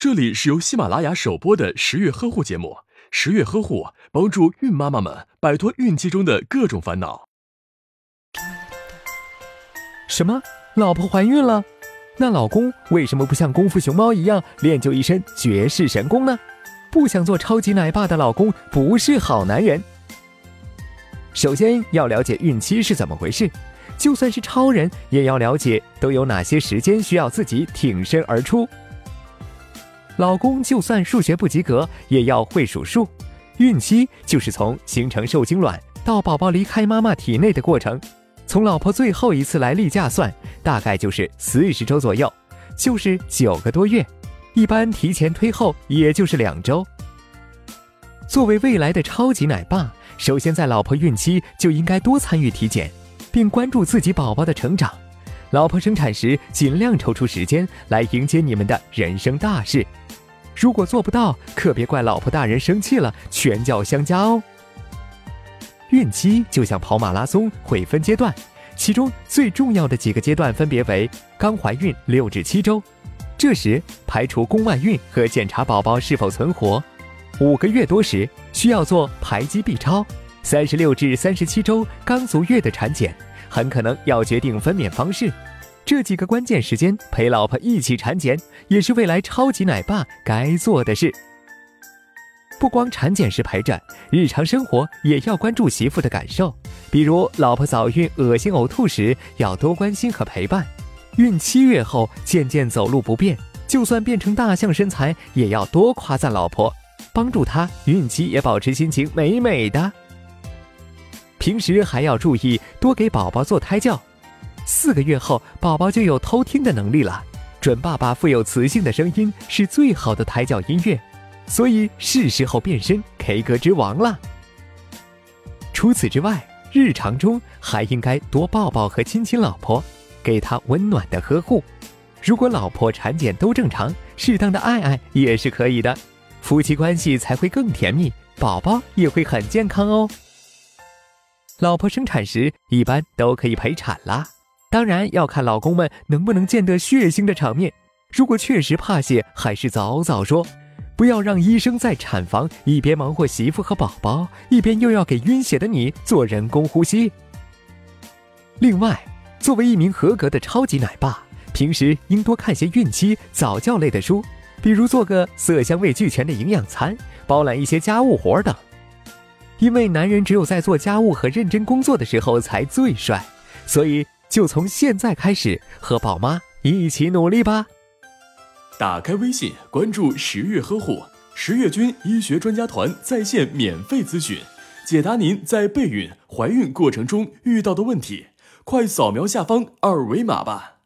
这里是由喜马拉雅首播的十月呵护节目。十月呵护帮助孕妈妈们摆脱孕期中的各种烦恼。什么？老婆怀孕了？那老公为什么不像功夫熊猫一样练就一身绝世神功呢？不想做超级奶爸的老公不是好男人。首先要了解孕期是怎么回事，就算是超人也要了解都有哪些时间需要自己挺身而出。老公就算数学不及格，也要会数数。孕期就是从形成受精卵到宝宝离开妈妈体内的过程，从老婆最后一次来例假算，大概就是四十周左右，就是九个多月。一般提前推后，也就是两周。作为未来的超级奶爸，首先在老婆孕期就应该多参与体检，并关注自己宝宝的成长。老婆生产时，尽量抽出时间来迎接你们的人生大事。如果做不到，可别怪老婆大人生气了，拳脚相加哦。孕期就像跑马拉松，会分阶段，其中最重要的几个阶段分别为：刚怀孕六至七周，这时排除宫外孕和检查宝宝是否存活；五个月多时需要做排畸 B 超；三十六至三十七周刚足月的产检，很可能要决定分娩方式。这几个关键时间陪老婆一起产检，也是未来超级奶爸该做的事。不光产检时陪着，日常生活也要关注媳妇的感受。比如老婆早孕恶心呕吐时，要多关心和陪伴；孕七月后渐渐走路不便，就算变成大象身材，也要多夸赞老婆，帮助她孕期也保持心情美美的。平时还要注意多给宝宝做胎教。四个月后，宝宝就有偷听的能力了。准爸爸富有磁性的声音是最好的胎教音乐，所以是时候变身 K 歌之王了。除此之外，日常中还应该多抱抱和亲亲老婆，给她温暖的呵护。如果老婆产检都正常，适当的爱爱也是可以的，夫妻关系才会更甜蜜，宝宝也会很健康哦。老婆生产时一般都可以陪产啦。当然要看老公们能不能见得血腥的场面。如果确实怕血，还是早早说，不要让医生在产房一边忙活媳妇和宝宝，一边又要给晕血的你做人工呼吸。另外，作为一名合格的超级奶爸，平时应多看些孕期早教类的书，比如做个色香味俱全的营养餐，包揽一些家务活等。因为男人只有在做家务和认真工作的时候才最帅，所以。就从现在开始和宝妈一起努力吧。打开微信，关注十月呵护十月军医学专家团在线免费咨询，解答您在备孕、怀孕过程中遇到的问题。快扫描下方二维码吧。